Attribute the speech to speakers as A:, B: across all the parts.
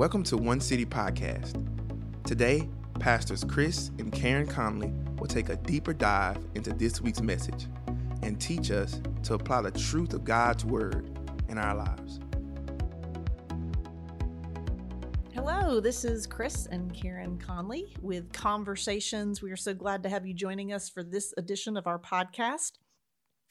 A: Welcome to One City Podcast. Today, Pastors Chris and Karen Conley will take a deeper dive into this week's message and teach us to apply the truth of God's Word in our lives.
B: Hello, this is Chris and Karen Conley with Conversations. We are so glad to have you joining us for this edition of our podcast.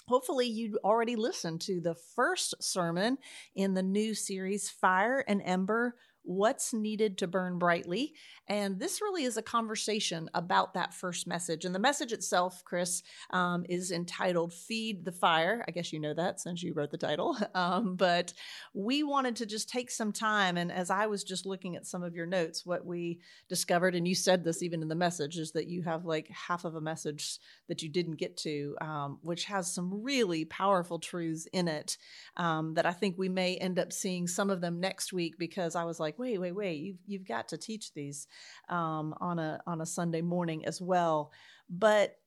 B: Hopefully, you already listened to the first sermon in the new series, Fire and Ember what's needed to burn brightly. And this really is a conversation about that first message. And the message itself, Chris, um, is entitled Feed the Fire. I guess you know that since you wrote the title. Um, but we wanted to just take some time. And as I was just looking at some of your notes, what we discovered, and you said this even in the message, is that you have like half of a message that you didn't get to, um, which has some really powerful truths in it um, that I think we may end up seeing some of them next week because I was like, wait, wait, wait, you've you've got to teach these um, on a on a Sunday morning as well. But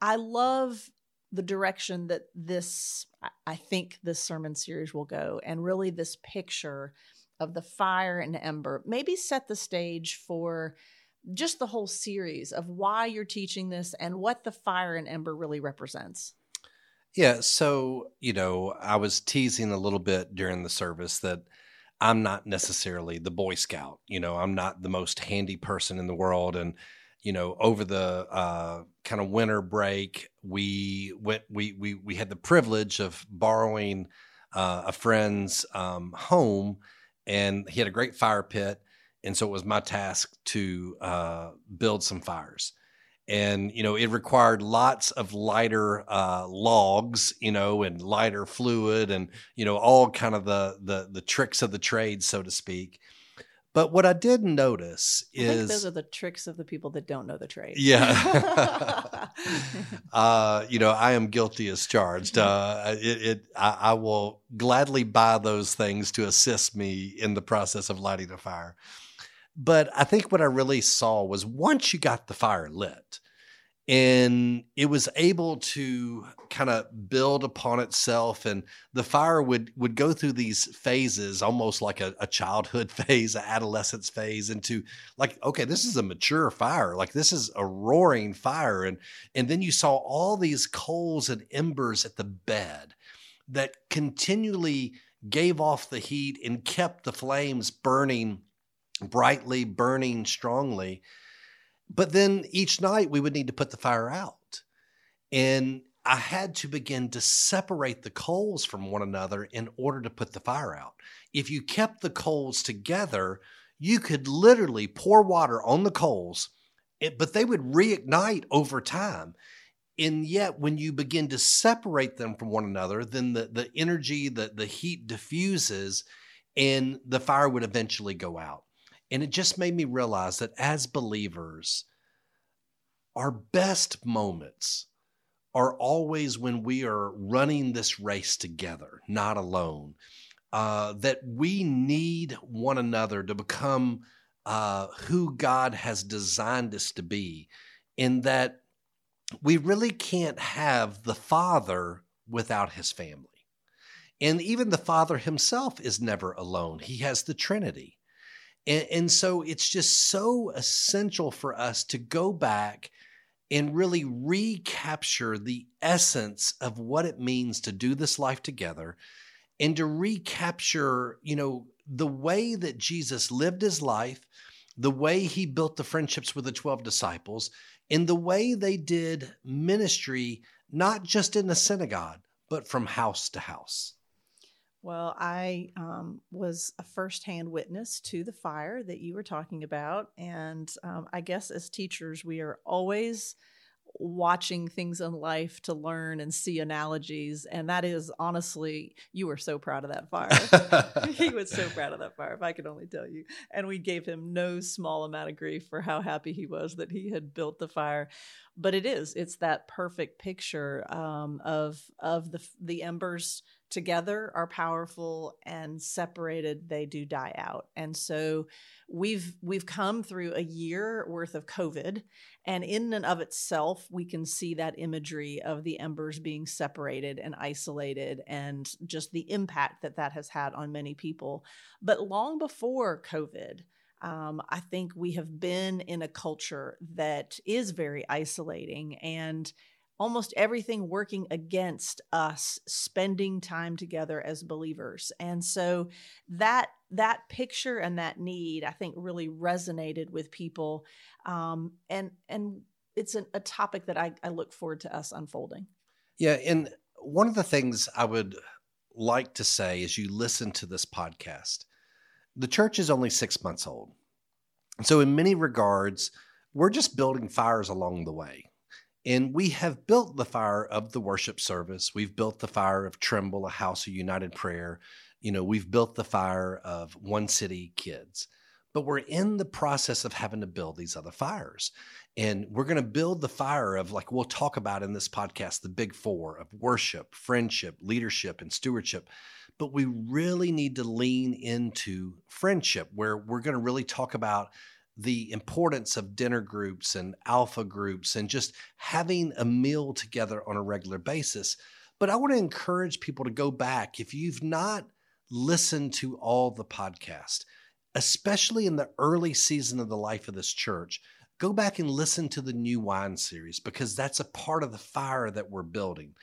B: I love the direction that this I think this sermon series will go, and really this picture of the fire and ember. Maybe set the stage for just the whole series of why you're teaching this and what the fire and ember really represents.
C: Yeah, so, you know, I was teasing a little bit during the service that I'm not necessarily the Boy Scout. You know, I'm not the most handy person in the world. And, you know, over the uh, kind of winter break, we went, we, we, we had the privilege of borrowing uh, a friend's um, home and he had a great fire pit. And so it was my task to uh, build some fires and you know it required lots of lighter uh, logs you know and lighter fluid and you know all kind of the the the tricks of the trade so to speak but what I did notice is
B: those are the tricks of the people that don't know the trade.
C: Yeah, uh, you know, I am guilty as charged. Uh, it, it I, I, will gladly buy those things to assist me in the process of lighting a fire. But I think what I really saw was once you got the fire lit, and it was able to kind of build upon itself and the fire would would go through these phases almost like a, a, childhood phase an adolescence phase into like okay this is a mature fire like this is a roaring fire. And and then you saw all these coals and embers at the bed that continually gave off the heat and kept the flames burning brightly, burning strongly. But then each night we would need to put the fire out. And I had to begin to separate the coals from one another in order to put the fire out. If you kept the coals together, you could literally pour water on the coals, but they would reignite over time. And yet, when you begin to separate them from one another, then the, the energy, the, the heat diffuses, and the fire would eventually go out. And it just made me realize that as believers, our best moments are always when we are running this race together, not alone. Uh, that we need one another to become uh, who God has designed us to be, in that we really can't have the Father without his family. And even the Father himself is never alone, he has the Trinity. And, and so it's just so essential for us to go back and really recapture the essence of what it means to do this life together and to recapture, you know, the way that Jesus lived his life, the way he built the friendships with the 12 disciples, and the way they did ministry, not just in the synagogue, but from house to house.
B: Well, I um, was a firsthand witness to the fire that you were talking about. And um, I guess as teachers, we are always watching things in life to learn and see analogies. And that is honestly, you were so proud of that fire. he was so proud of that fire, if I could only tell you. And we gave him no small amount of grief for how happy he was that he had built the fire. But it is, it's that perfect picture um, of, of the, the embers together are powerful and separated they do die out. And so we've we've come through a year worth of covid and in and of itself we can see that imagery of the embers being separated and isolated and just the impact that that has had on many people. But long before covid um, I think we have been in a culture that is very isolating and almost everything working against us spending time together as believers. And so that that picture and that need i think really resonated with people. Um, and and it's a, a topic that I, I look forward to us unfolding.
C: Yeah and one of the things i would like to say as you listen to this podcast the church is only six months old. So in many regards we're just building fires along the way and we have built the fire of the worship service. We've built the fire of Tremble, a house of united prayer. You know, we've built the fire of One City Kids. But we're in the process of having to build these other fires. And we're going to build the fire of, like we'll talk about in this podcast, the big four of worship, friendship, leadership, and stewardship. But we really need to lean into friendship, where we're going to really talk about the importance of dinner groups and alpha groups and just having a meal together on a regular basis. But I want to encourage people to go back if you've not listened to all the podcast, especially in the early season of the life of this church. Go back and listen to the new wine series because that's a part of the fire that we're building.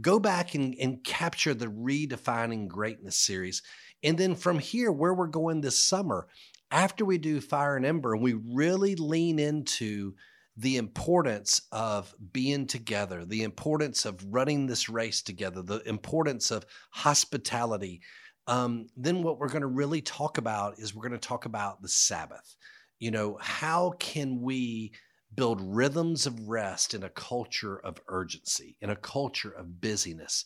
C: Go back and, and capture the Redefining Greatness series. And then from here, where we're going this summer, after we do Fire and Ember, and we really lean into the importance of being together, the importance of running this race together, the importance of hospitality, um, then what we're going to really talk about is we're going to talk about the Sabbath. You know, how can we build rhythms of rest in a culture of urgency, in a culture of busyness?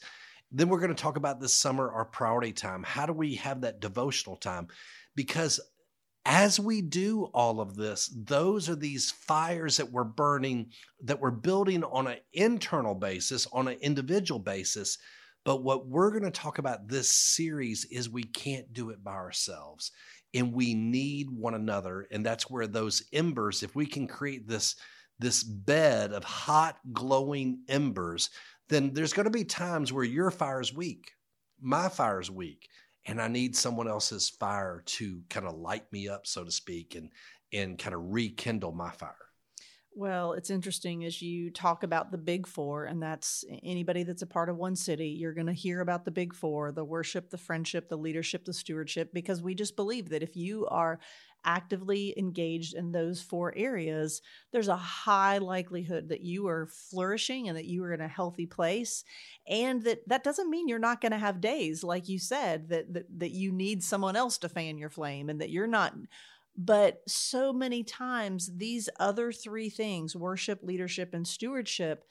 C: Then we're going to talk about this summer, our priority time. How do we have that devotional time? Because as we do all of this, those are these fires that we're burning, that we're building on an internal basis, on an individual basis. But what we're going to talk about this series is we can't do it by ourselves and we need one another. And that's where those embers, if we can create this, this bed of hot, glowing embers, then there's going to be times where your fire is weak, my fire is weak and I need someone else's fire to kind of light me up, so to speak, and and kind of rekindle my fire.
B: Well, it's interesting as you talk about the big four, and that's anybody that's a part of one city, you're going to hear about the big four the worship, the friendship, the leadership, the stewardship, because we just believe that if you are actively engaged in those four areas, there's a high likelihood that you are flourishing and that you are in a healthy place. And that that doesn't mean you're not going to have days, like you said, that, that that you need someone else to fan your flame and that you're not but so many times these other three things worship leadership and stewardship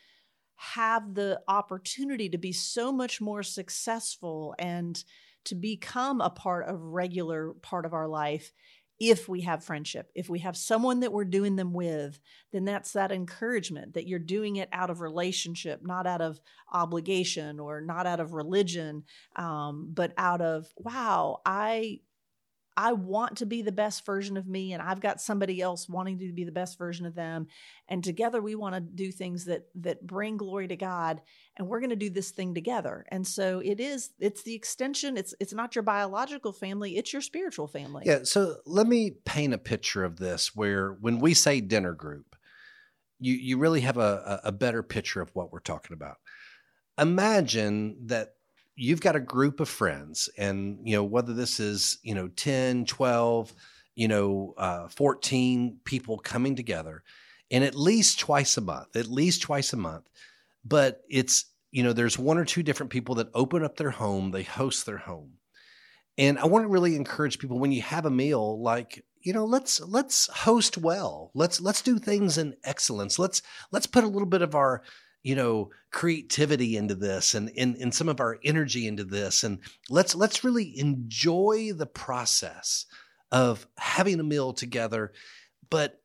B: have the opportunity to be so much more successful and to become a part of regular part of our life if we have friendship, if we have someone that we're doing them with, then that's that encouragement that you're doing it out of relationship, not out of obligation or not out of religion, um, but out of, wow, I I want to be the best version of me and I've got somebody else wanting to be the best version of them and together we want to do things that that bring glory to God and we're going to do this thing together. And so it is it's the extension it's it's not your biological family, it's your spiritual family.
C: Yeah, so let me paint a picture of this where when we say dinner group, you you really have a a better picture of what we're talking about. Imagine that you've got a group of friends and you know whether this is you know 10 12 you know uh, 14 people coming together and at least twice a month at least twice a month but it's you know there's one or two different people that open up their home they host their home. And i want to really encourage people when you have a meal like you know let's let's host well let's let's do things in excellence let's let's put a little bit of our you know creativity into this and in and some of our energy into this and let's let's really enjoy the process of having a meal together but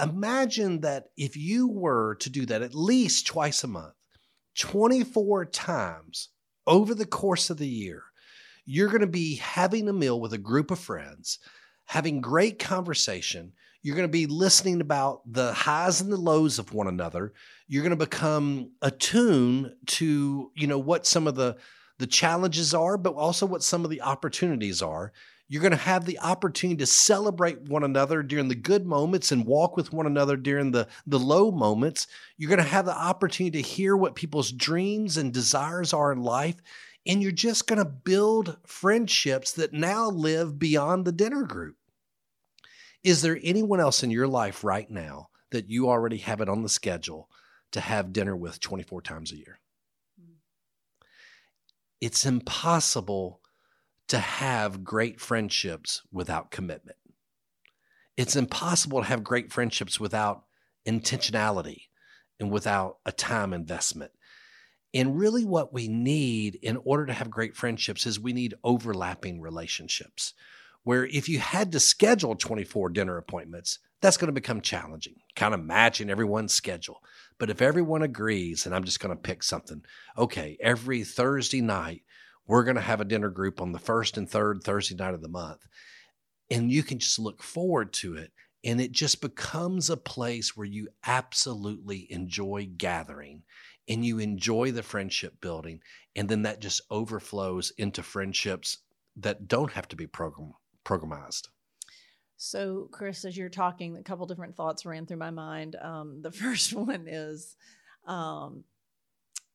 C: imagine that if you were to do that at least twice a month 24 times over the course of the year, you're going to be having a meal with a group of friends, having great conversation. You're going to be listening about the highs and the lows of one another. You're going to become attuned to, you know, what some of the the challenges are, but also what some of the opportunities are. You're going to have the opportunity to celebrate one another during the good moments and walk with one another during the, the low moments. You're going to have the opportunity to hear what people's dreams and desires are in life. And you're just going to build friendships that now live beyond the dinner group. Is there anyone else in your life right now that you already have it on the schedule to have dinner with 24 times a year? Hmm. it's impossible to have great friendships without commitment. It's impossible to have great friendships without intentionality and without a time investment. And really, what we need in order to have great friendships is we need overlapping relationships. Where if you had to schedule 24 dinner appointments, that's going to become challenging, kind of matching everyone's schedule. But if everyone agrees, and I'm just going to pick something, okay, every Thursday night, we're going to have a dinner group on the first and third Thursday night of the month. And you can just look forward to it. And it just becomes a place where you absolutely enjoy gathering and you enjoy the friendship building. And then that just overflows into friendships that don't have to be program, programized.
B: So, Chris, as you're talking, a couple different thoughts ran through my mind. Um, the first one is um,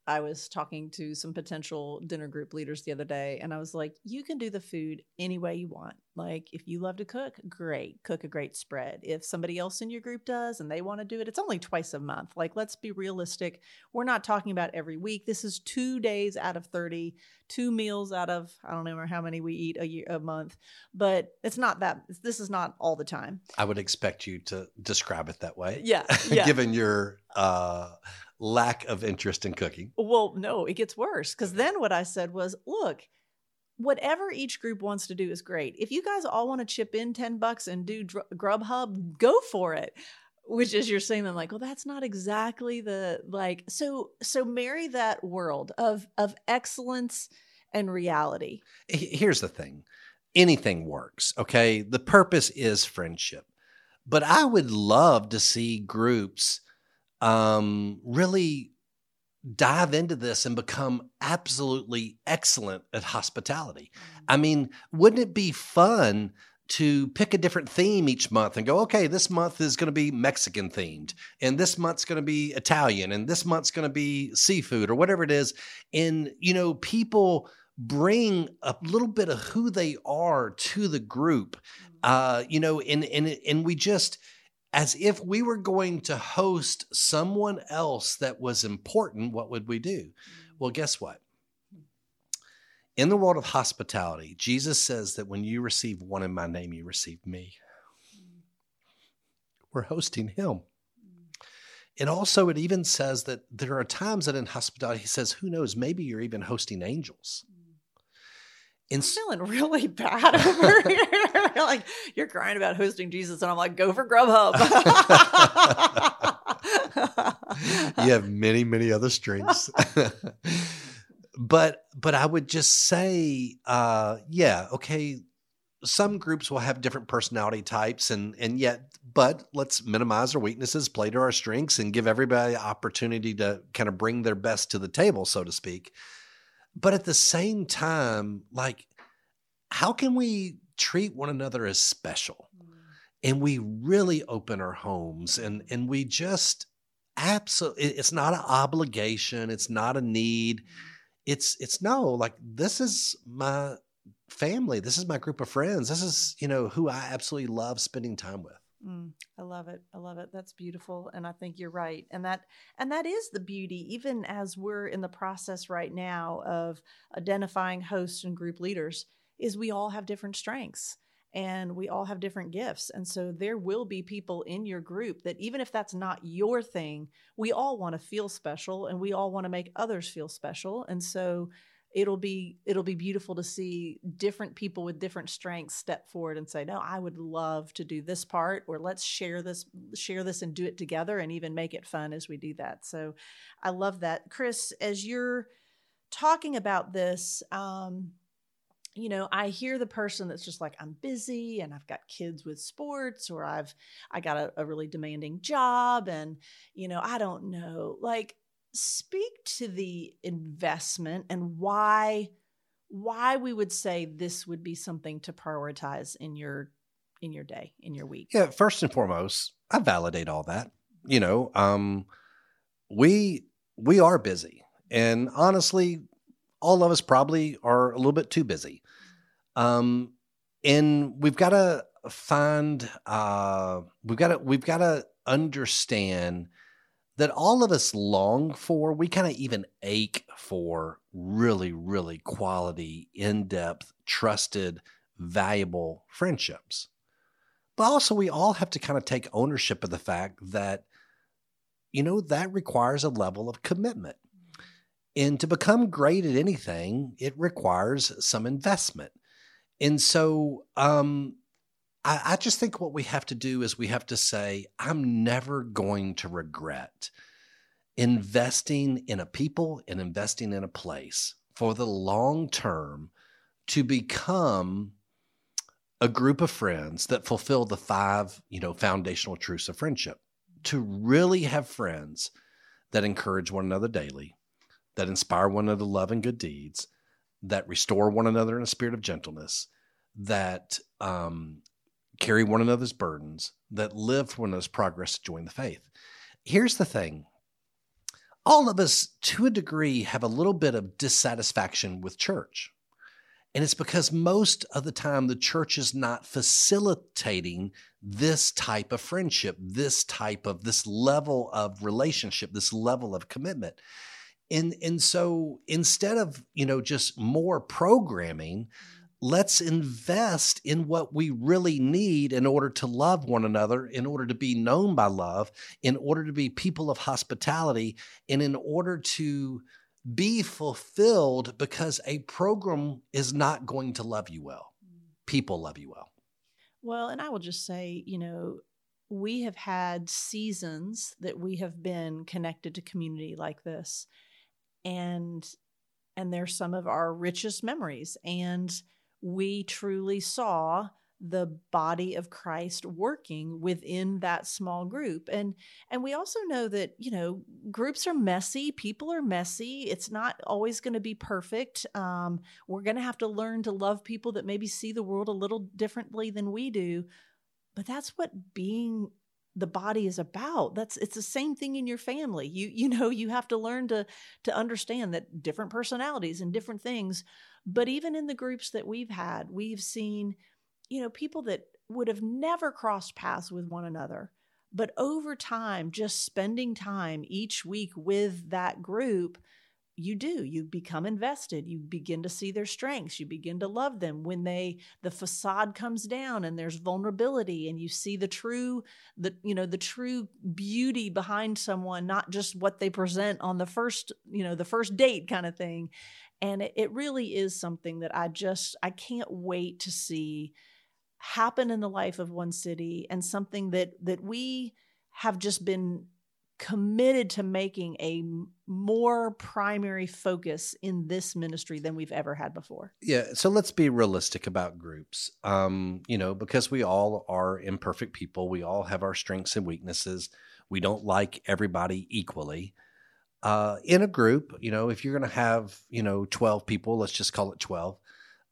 B: I was talking to some potential dinner group leaders the other day, and I was like, you can do the food any way you want. Like, if you love to cook, great, cook a great spread. If somebody else in your group does and they want to do it, it's only twice a month. Like, let's be realistic. We're not talking about every week. This is two days out of 30, two meals out of, I don't know how many we eat a year, a month, but it's not that, this is not all the time.
C: I would expect you to describe it that way.
B: Yeah. yeah.
C: Given your, uh, lack of interest in cooking.
B: Well, no, it gets worse because then what I said was, look, whatever each group wants to do is great. If you guys all want to chip in 10 bucks and do Dr- Grubhub, go for it. Which is you're saying them like, well, that's not exactly the like so so marry that world of of excellence and reality.
C: Here's the thing. Anything works, okay? The purpose is friendship. But I would love to see groups um, really dive into this and become absolutely excellent at hospitality. I mm-hmm. mean, wouldn't it be fun to pick a different theme each month and go, okay, this month is going to be Mexican themed, and this month's going to be Italian, and this month's going to be seafood or whatever it is. And, you know, people bring a little bit of who they are to the group, mm-hmm. uh, you know, and, and, and we just, as if we were going to host someone else that was important, what would we do? Mm-hmm. Well, guess what? In the world of hospitality, Jesus says that when you receive one in my name, you receive me. Mm-hmm. We're hosting him. And also, it even says that there are times that in hospitality, he says, who knows, maybe you're even hosting angels.
B: I'm feeling really bad over here. like you're crying about hosting Jesus, and I'm like, go for Grubhub.
C: you have many, many other strengths. but but I would just say, uh, yeah, okay. Some groups will have different personality types, and and yet, but let's minimize our weaknesses, play to our strengths, and give everybody opportunity to kind of bring their best to the table, so to speak. But at the same time, like, how can we treat one another as special? Mm. And we really open our homes and and we just absolutely it's not an obligation, it's not a need. Mm. It's it's no, like this is my family. This is my group of friends. This is, you know, who I absolutely love spending time with.
B: Mm, I love it. I love it. That's beautiful, and I think you're right. And that and that is the beauty. Even as we're in the process right now of identifying hosts and group leaders, is we all have different strengths and we all have different gifts. And so there will be people in your group that even if that's not your thing, we all want to feel special and we all want to make others feel special. And so it'll be it'll be beautiful to see different people with different strengths step forward and say no i would love to do this part or let's share this share this and do it together and even make it fun as we do that so i love that chris as you're talking about this, um, you know, I hear the person that's just like, I'm busy and I've got kids with sports or I've I got a, a really demanding job and you know, I don't know. Like, speak to the investment and why why we would say this would be something to prioritize in your in your day in your week
C: Yeah, first and foremost, I validate all that. You know, um, we we are busy, and honestly, all of us probably are a little bit too busy. Um, and we've got to find, uh, we've got to we've got to understand that all of us long for, we kind of even ache for really, really quality, in depth, trusted, valuable friendships. But also, we all have to kind of take ownership of the fact that, you know, that requires a level of commitment. And to become great at anything, it requires some investment. And so, um, I, I just think what we have to do is we have to say, I'm never going to regret investing in a people and investing in a place for the long term to become a group of friends that fulfill the five, you know, foundational truths of friendship. To really have friends that encourage one another daily, that inspire one another love and good deeds, that restore one another in a spirit of gentleness, that um, carry one another's burdens, that live for one another's progress to join the faith. Here's the thing all of us, to a degree, have a little bit of dissatisfaction with church. And it's because most of the time the church is not facilitating this type of friendship, this type of this level of relationship, this level of commitment. And, and so instead of, you know, just more programming, let's invest in what we really need in order to love one another, in order to be known by love, in order to be people of hospitality, and in order to be fulfilled because a program is not going to love you well. Mm. People love you well.
B: Well, and I will just say, you know, we have had seasons that we have been connected to community like this. And and they're some of our richest memories. And we truly saw the body of Christ working within that small group. And and we also know that, you know, groups are messy, people are messy. It's not always going to be perfect. Um, we're going to have to learn to love people that maybe see the world a little differently than we do. But that's what being the body is about that's it's the same thing in your family you you know you have to learn to to understand that different personalities and different things but even in the groups that we've had we've seen you know, people that would have never crossed paths with one another. But over time, just spending time each week with that group, you do you become invested you begin to see their strengths you begin to love them when they the facade comes down and there's vulnerability and you see the true the you know the true beauty behind someone not just what they present on the first you know the first date kind of thing and it, really is something that i just i can't wait to see happen in the life of one city and something that that we have just been committed to making a more primary focus in this ministry than we've ever had before.
C: Yeah, so let's be realistic about groups. Um, you know, because we all are imperfect people, we all have our strengths and weaknesses. We don't like everybody equally. Uh, in a group, you know, if you're going to have, you know, 12 people, let's just call it 12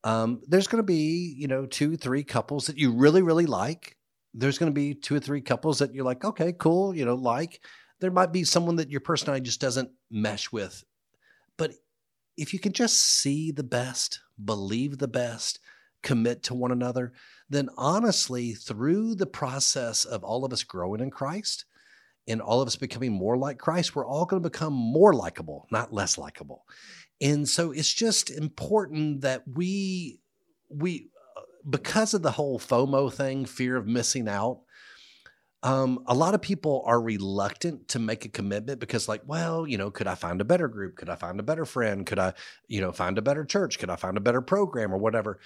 C: um, there's going to be you know two three couples that you really really like. There's going to be two or three couples that you're like okay cool you know like. There might be someone that your personality just doesn't mesh with. But if you can just see the best believe the best commit to one another then honestly through the process of all of us growing in christ and all of us becoming more like christ we're all going to become more likable not less likable and so it's just important that we we because of the whole FOMO thing, fear of missing out. Um, a lot of people are reluctant to make a commitment because, like, well, you know, could I find a better group? Could I find a better friend? Could I, you know, find a better church? Could I find a better program or whatever?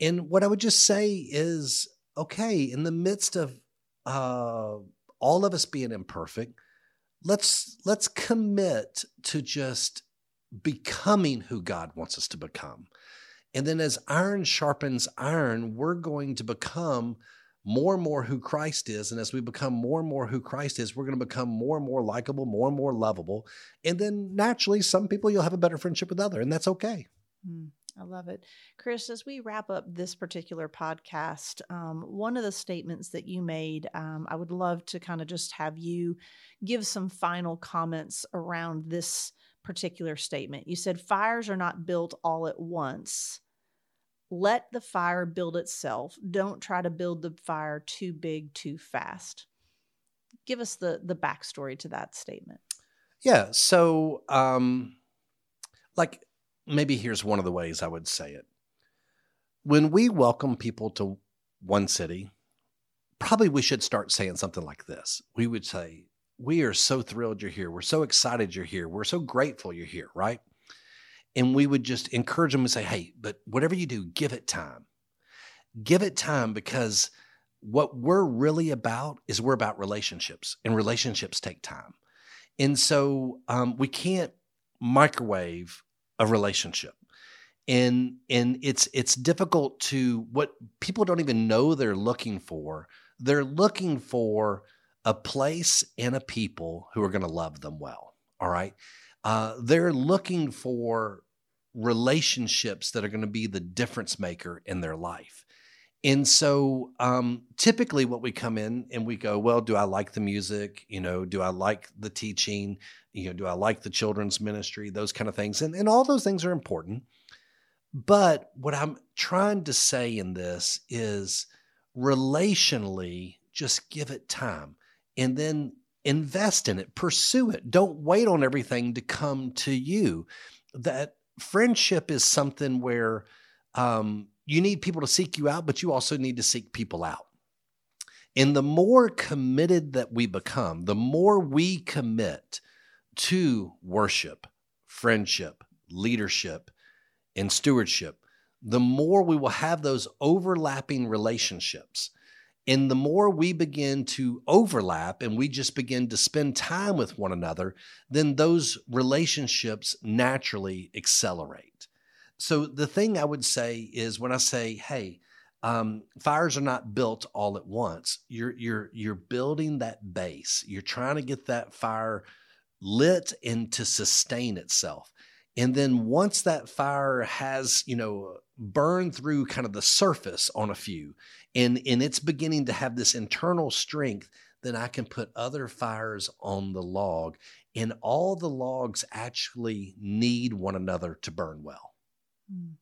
C: And what I would just say is, okay, in the midst of uh, all of us being imperfect, let's let's commit to just becoming who God wants us to become. And then as iron sharpens iron, we're going to become more and more who Christ is. And as we become more and more who Christ is, we're going to become more and more likable, more and more lovable. And then naturally, some people you'll have a better friendship with other, and that's okay.
B: Mm, I love it. Chris, as we wrap up this particular podcast, um, one of the statements that you made, um, I would love to kind of just have you give some final comments around this particular statement. You said fires are not built all at once. Let the fire build itself. Don't try to build the fire too big too fast. Give us the the backstory to that statement.
C: Yeah. So, um, like, maybe here's one of the ways I would say it. When we welcome people to one city, probably we should start saying something like this. We would say, we are so thrilled you're here. We're so excited you're here. We're so grateful you're here, right? And we would just encourage them and say, hey, but whatever you do, give it time. Give it time because what we're really about is we're about relationships, and relationships take time. And so um, we can't microwave a relationship. And, and it's it's difficult to what people don't even know they're looking for. They're looking for a place and a people who are going to love them well. All right. Uh, they're looking for relationships that are going to be the difference maker in their life. And so um, typically what we come in and we go, well, do I like the music? You know, do I like the teaching? You know, do I like the children's ministry? Those kind of things. And, and all those things are important. But what I'm trying to say in this is relationally, just give it time and then invest in it, pursue it. Don't wait on everything to come to you. That friendship is something where um, you need people to seek you out, but you also need to seek people out. And the more committed that we become, the more we commit to worship, friendship, leadership, and stewardship, the more we will have those overlapping relationships and the more we begin to overlap and we just begin to spend time with one another, then those relationships naturally accelerate. So, the thing I would say is when I say, hey, um, fires are not built all at once. You're you're you're building that base. You're trying to get that fire lit and to sustain itself. And then once that fire has, you know, burned through kind of the surface on a few, and, and it's beginning to have this internal strength, then I can put other fires on the log. And all the logs actually need one another to burn well.
B: Hmm.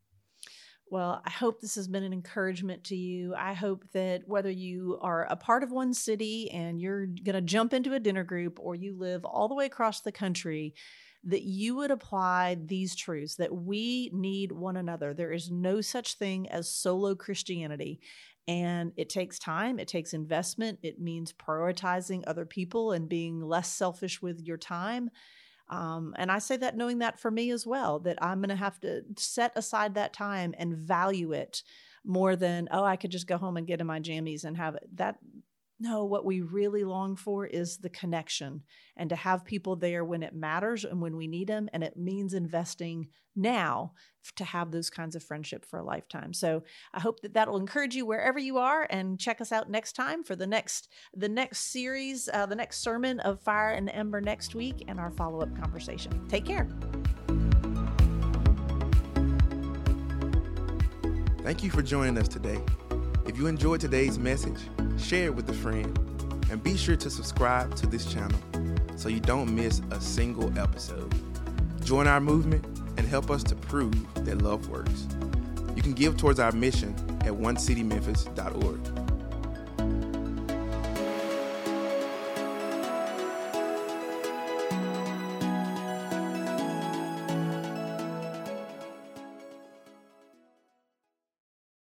B: Well, I hope this has been an encouragement to you. I hope that whether you are a part of one city and you're going to jump into a dinner group or you live all the way across the country, that you would apply these truths that we need one another. There is no such thing as solo Christianity. And it takes time, it takes investment. It means prioritizing other people and being less selfish with your time. Um, and I say that knowing that for me as well, that I'm going to have to set aside that time and value it more than, oh, I could just go home and get in my jammies and have it. That no, what we really long for is the connection and to have people there when it matters and when we need them. And it means investing now to have those kinds of friendship for a lifetime. So I hope that that'll encourage you wherever you are and check us out next time for the next, the next series, uh, the next sermon of Fire and Ember next week and our follow up conversation. Take care.
A: Thank you for joining us today. If you enjoyed today's message, share it with a friend, and be sure to subscribe to this channel so you don't miss a single episode. Join our movement and help us to prove that love works. You can give towards our mission at onecitymemphis.org.